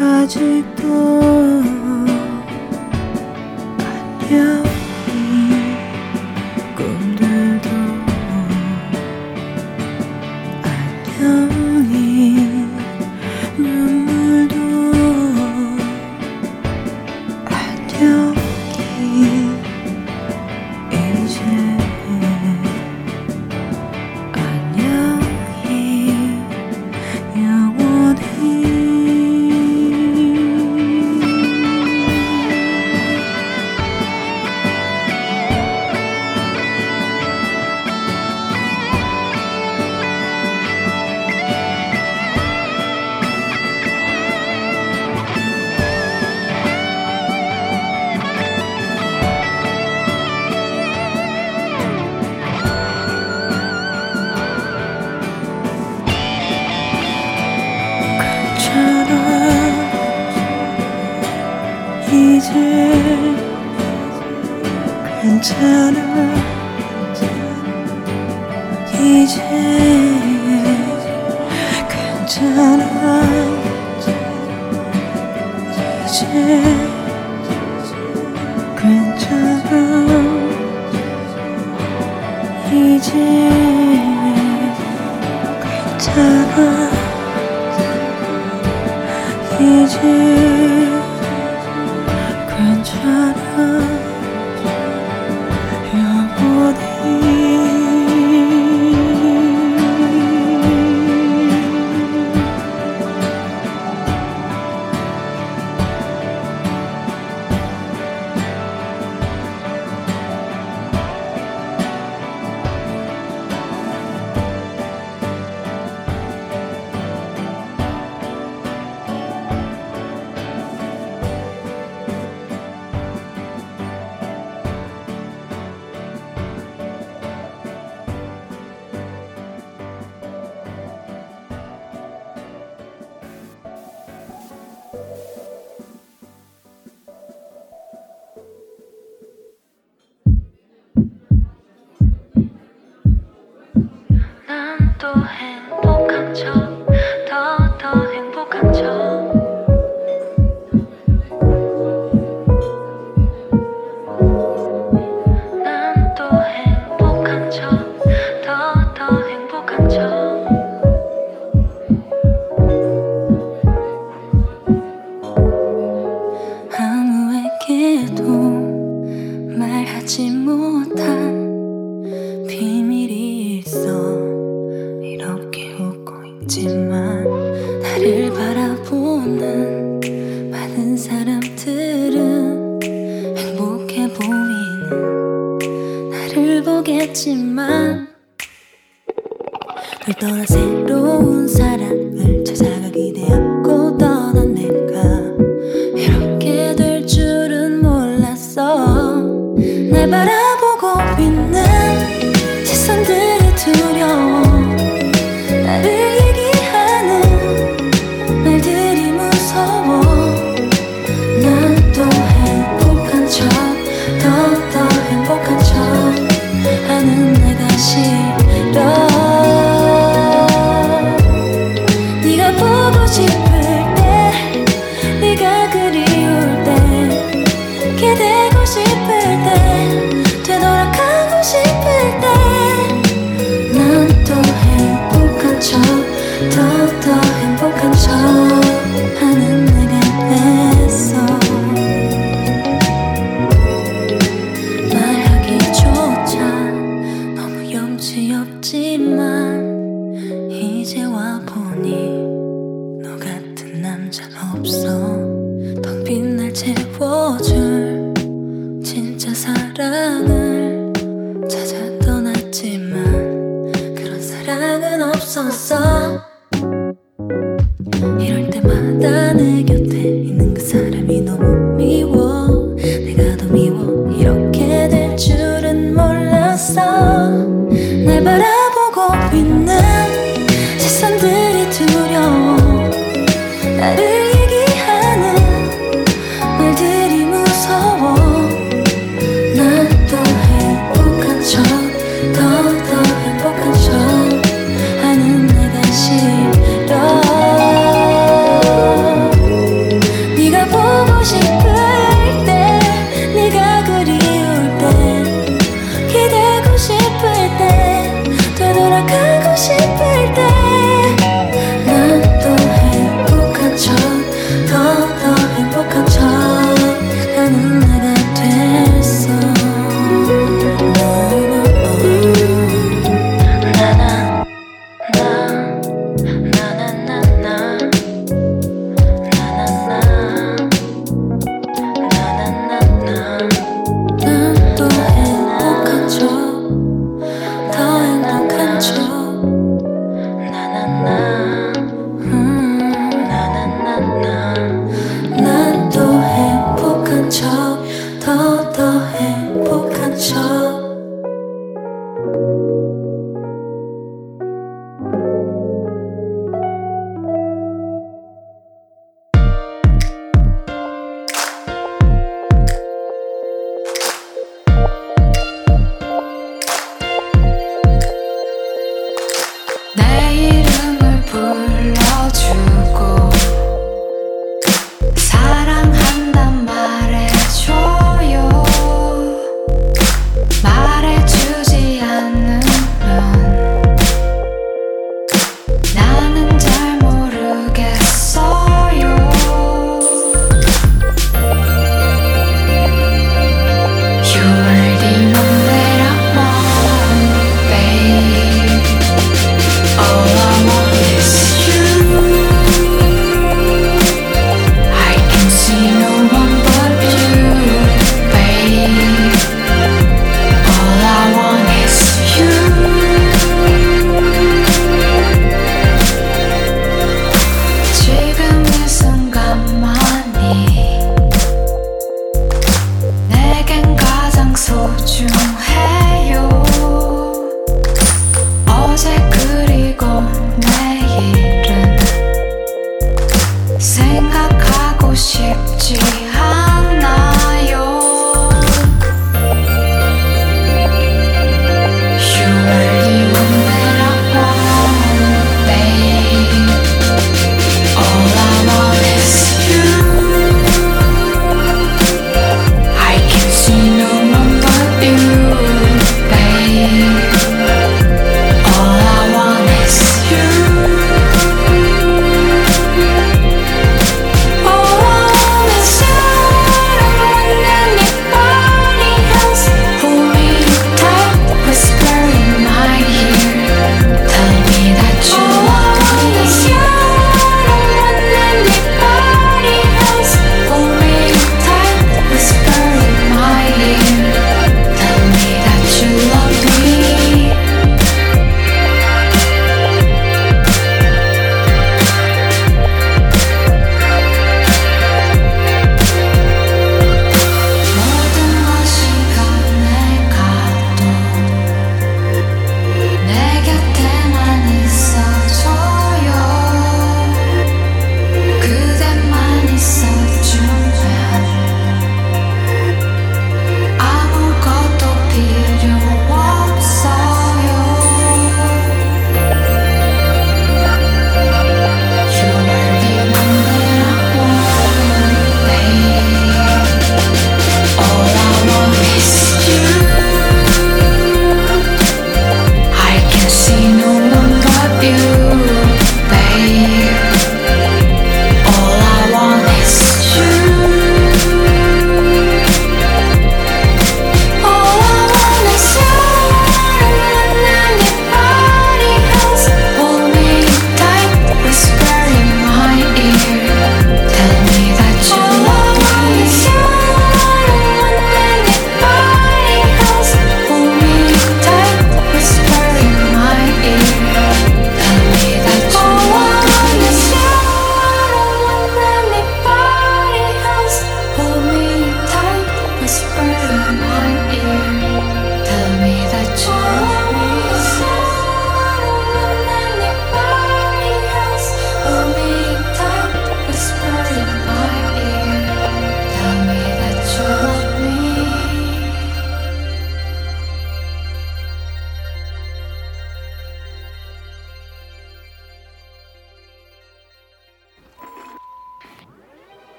이제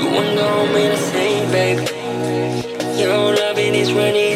You won't know me the same, baby. Your loving is running.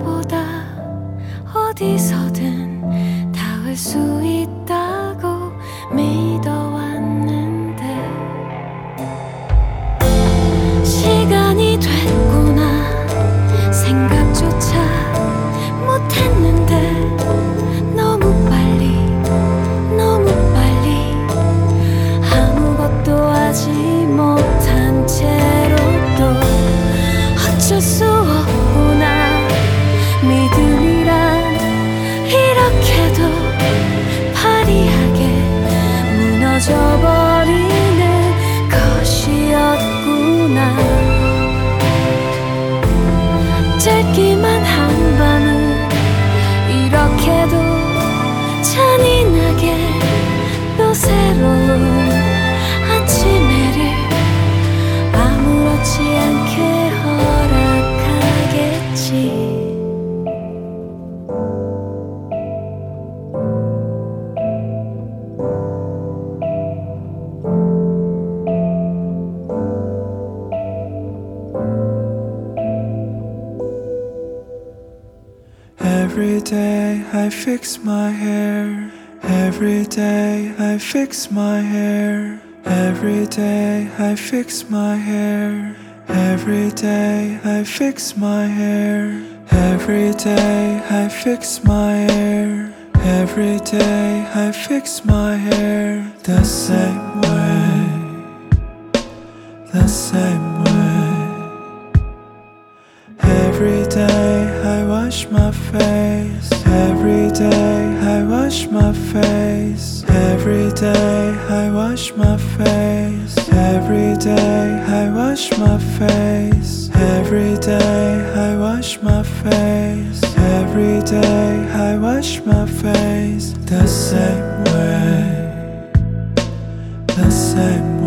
보다 어디서든 닿을 수 있다. fix my hair. Every day I fix my hair. Every day I fix my hair. Every day I fix my hair. Every day I fix my hair the same way. The same way. Every day I wash my face. Every day I wash my face every day. I wash my face every day. I wash my face every day. I wash my face every day. I wash my face the same way. The same way.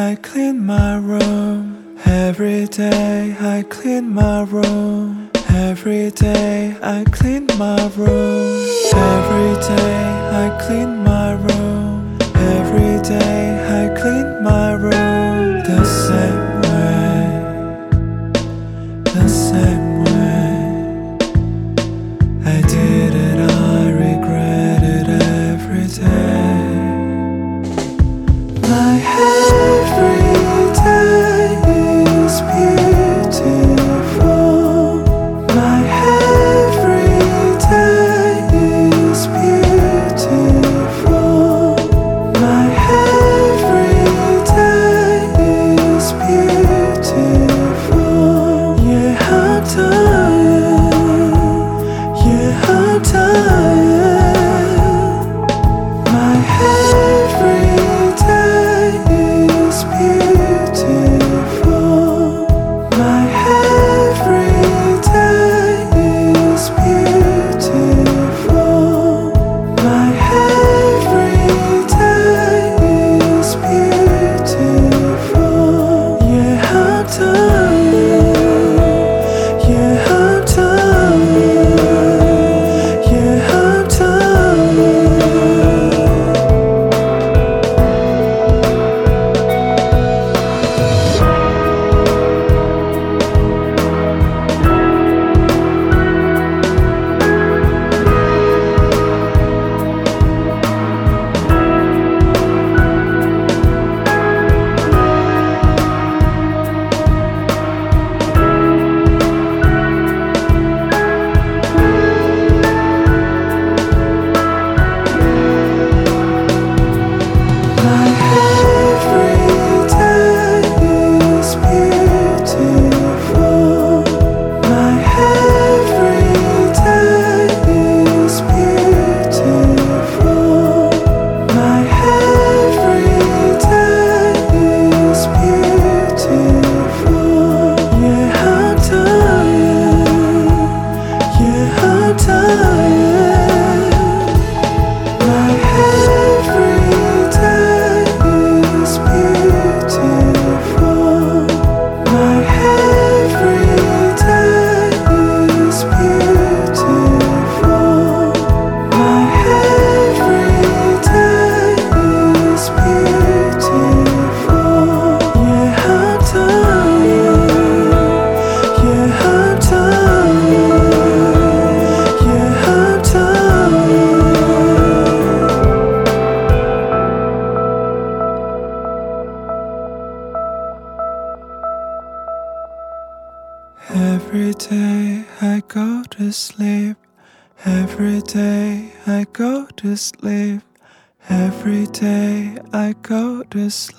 I clean my room. Every day I clean my room. Every day I clean my room. Every day I clean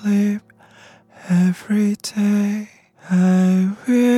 sleep. Every day I wish.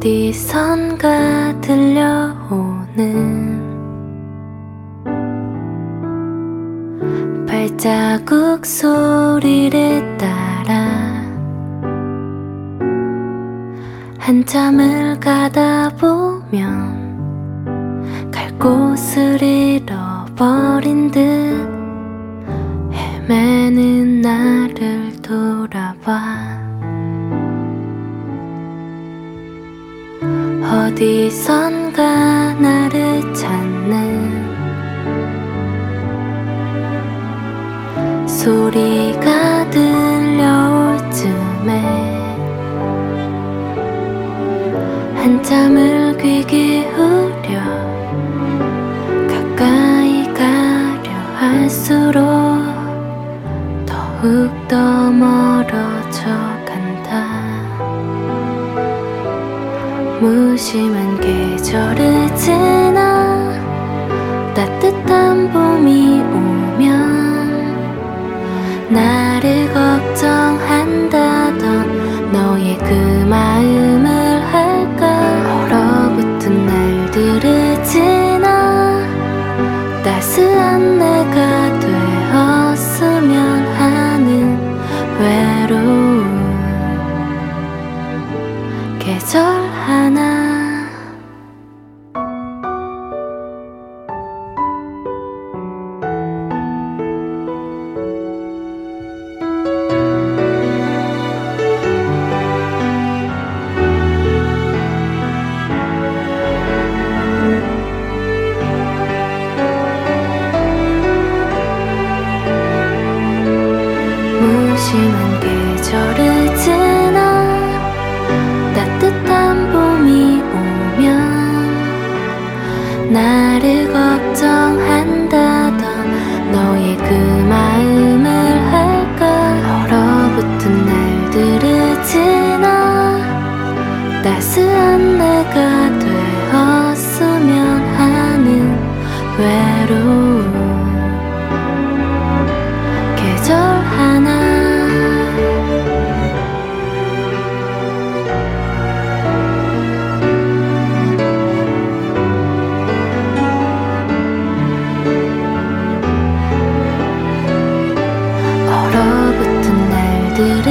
어디선가 들려오는 발자국 소리를 따라 한참을 비가 들려올 쯤에 한참을 do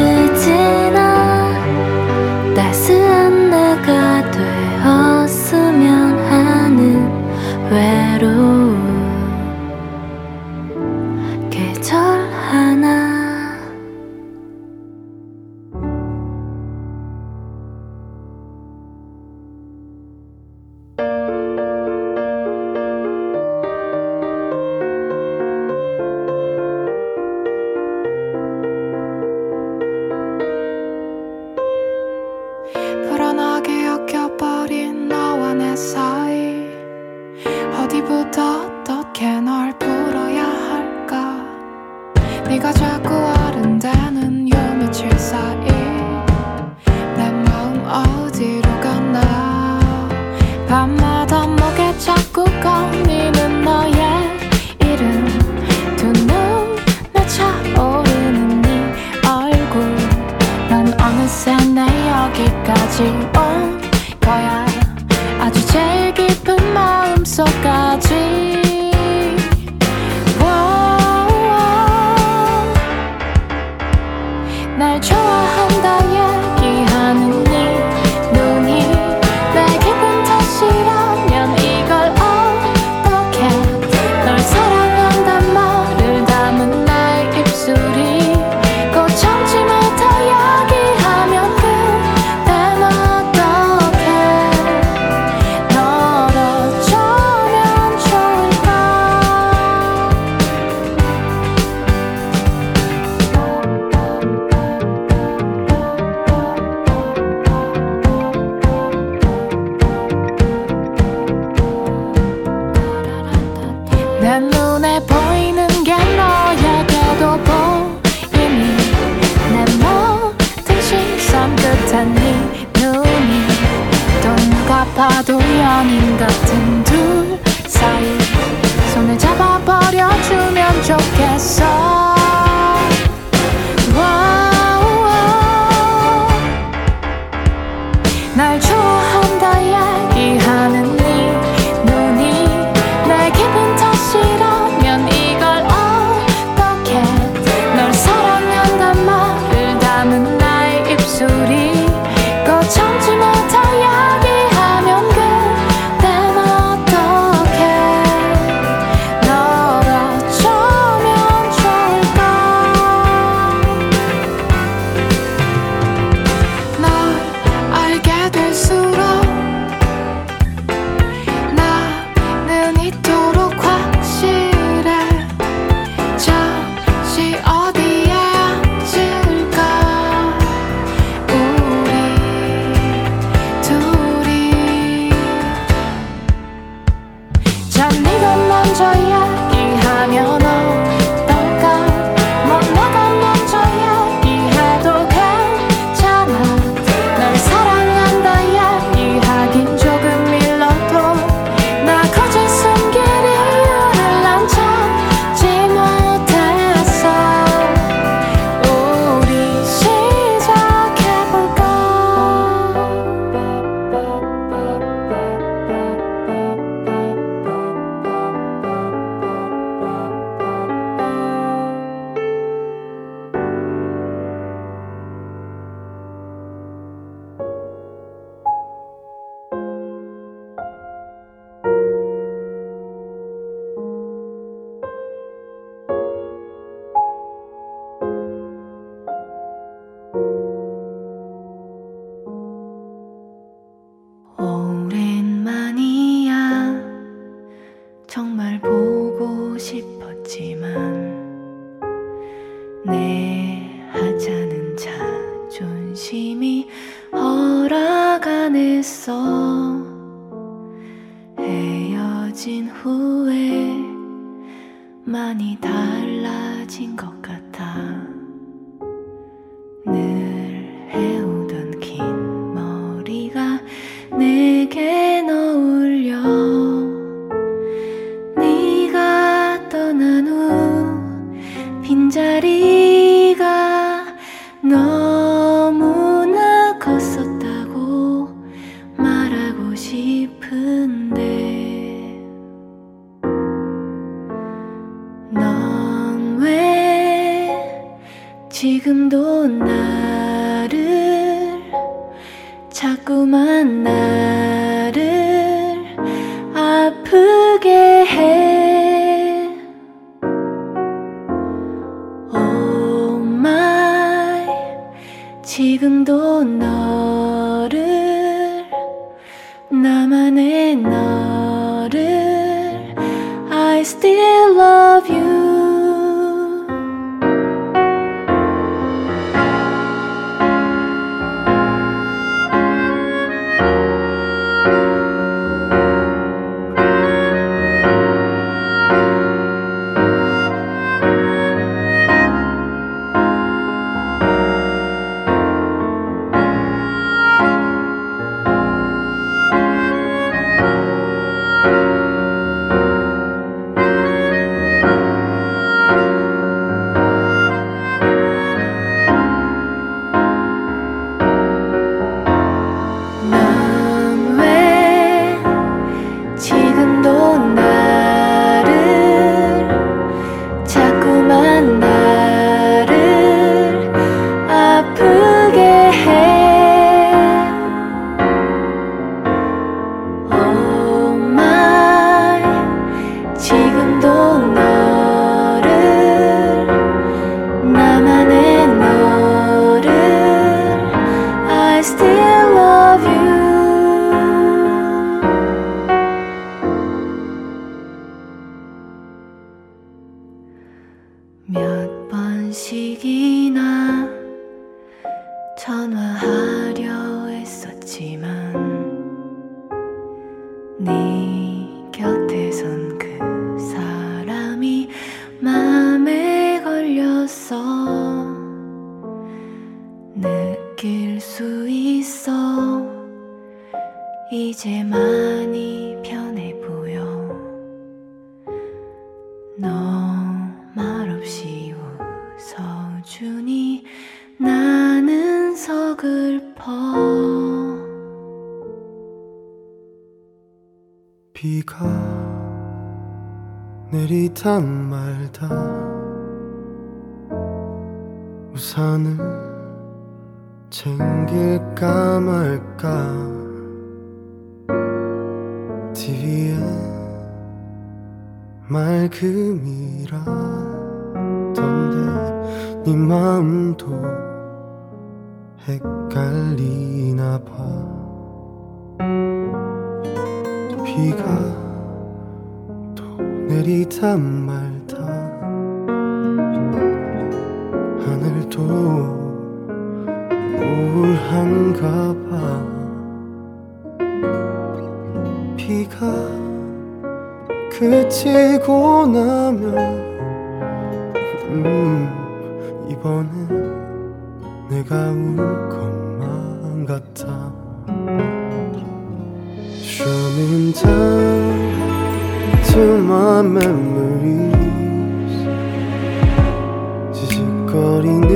듯한 네 눈이 또 누가 봐도 연인 같은 내리다 말다 우산을 챙길까 말까 TV에 맑음이라던데 네 마음도 헷갈리나 봐. 비가 또 내리다 말다. 하늘도 우울한가 봐. 비가 그치고 나면 음 이번엔 내가 울 것만 같아. Strumming down to my memories. 지직거리는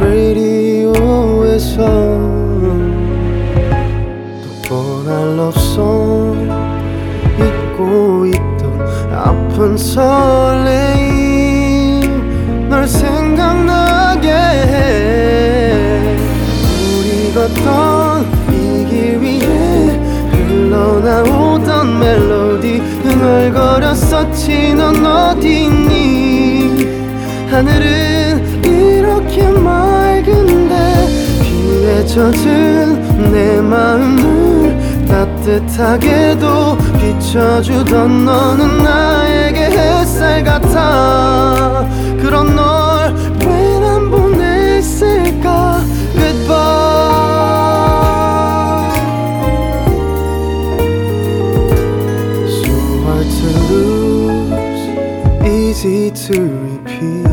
라디오에서 또 뻔한 러브송 잊고 있던 아픈 설레 흥얼거렸었지 넌 어디 있니? 하늘은 이렇게 맑은데 비에 젖은 내 마음을 따뜻하게도 비춰주던 너는 나에게 햇살 같아. 그런 널 to repeat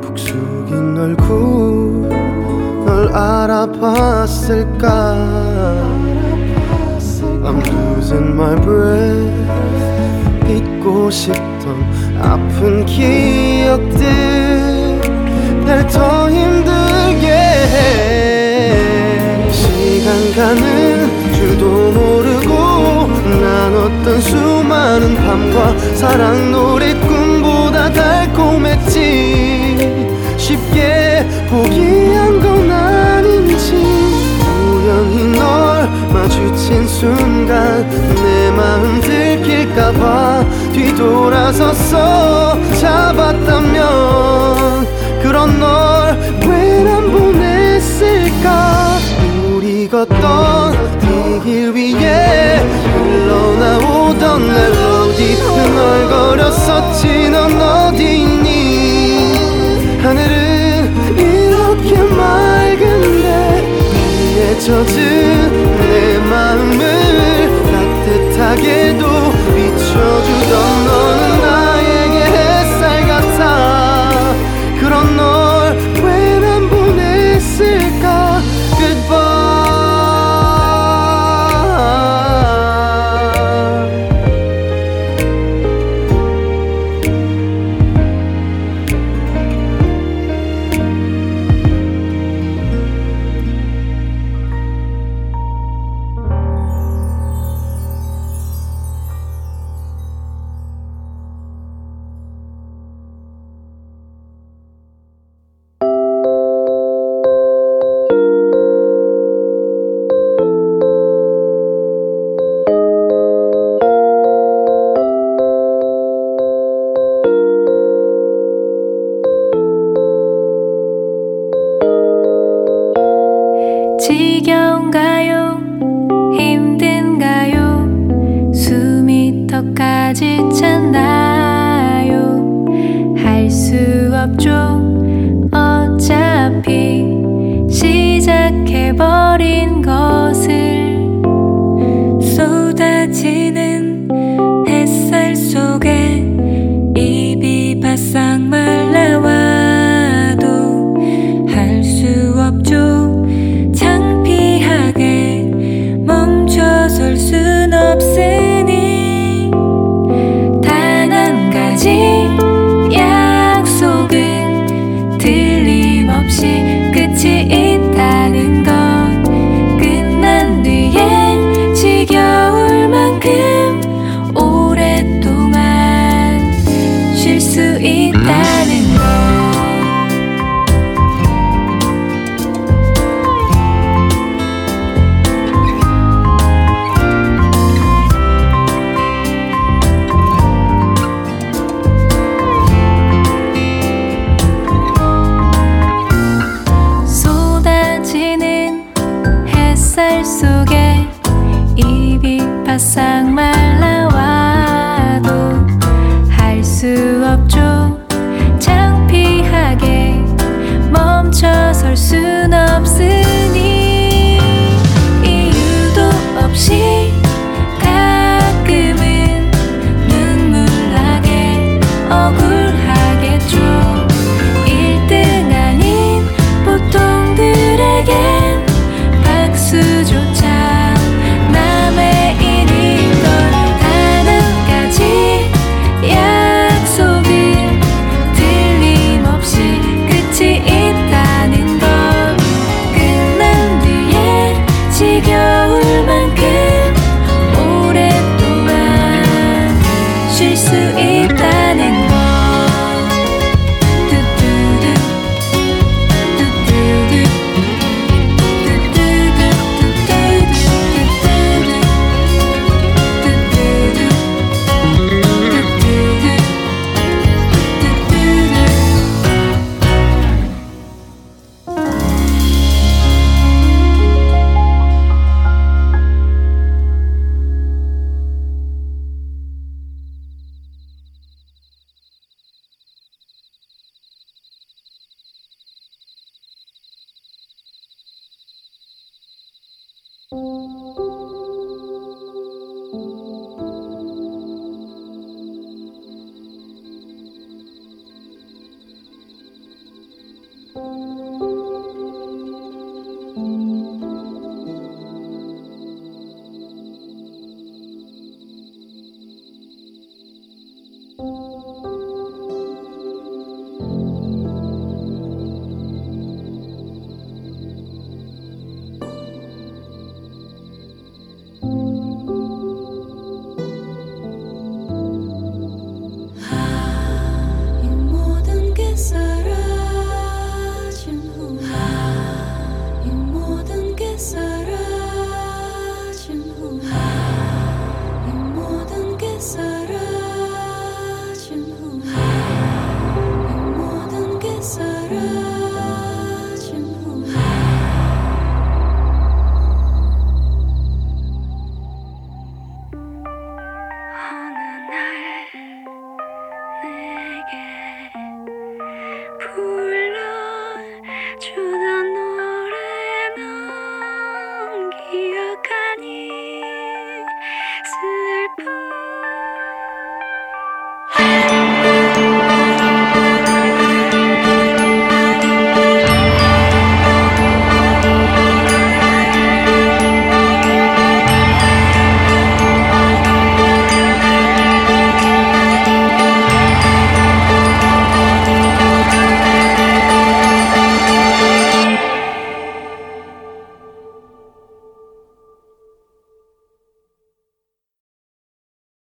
푹 숙인 얼굴 널 알아봤을까? I'm losing my breath. 잊고 싶던 아픈 기억들 날 더 힘들게 해. 시간 가는 줄도 모르고 나눴던 수많은 밤과 사랑 노래 꿈보다 달콤했던 포기한 건 아닌지. 우연히 널 마주친 순간 내 마음 들킬까봐 뒤돌아서서 잡았다면 그런 널 왜 난 보냈을까? 우리 걷던 이 길 위에 흘러나오던 멜로디 흥얼거렸었지? 넌 어디 있니? 하늘은 이렇게 맑은데 비에 젖은 내 마음을 따뜻하게도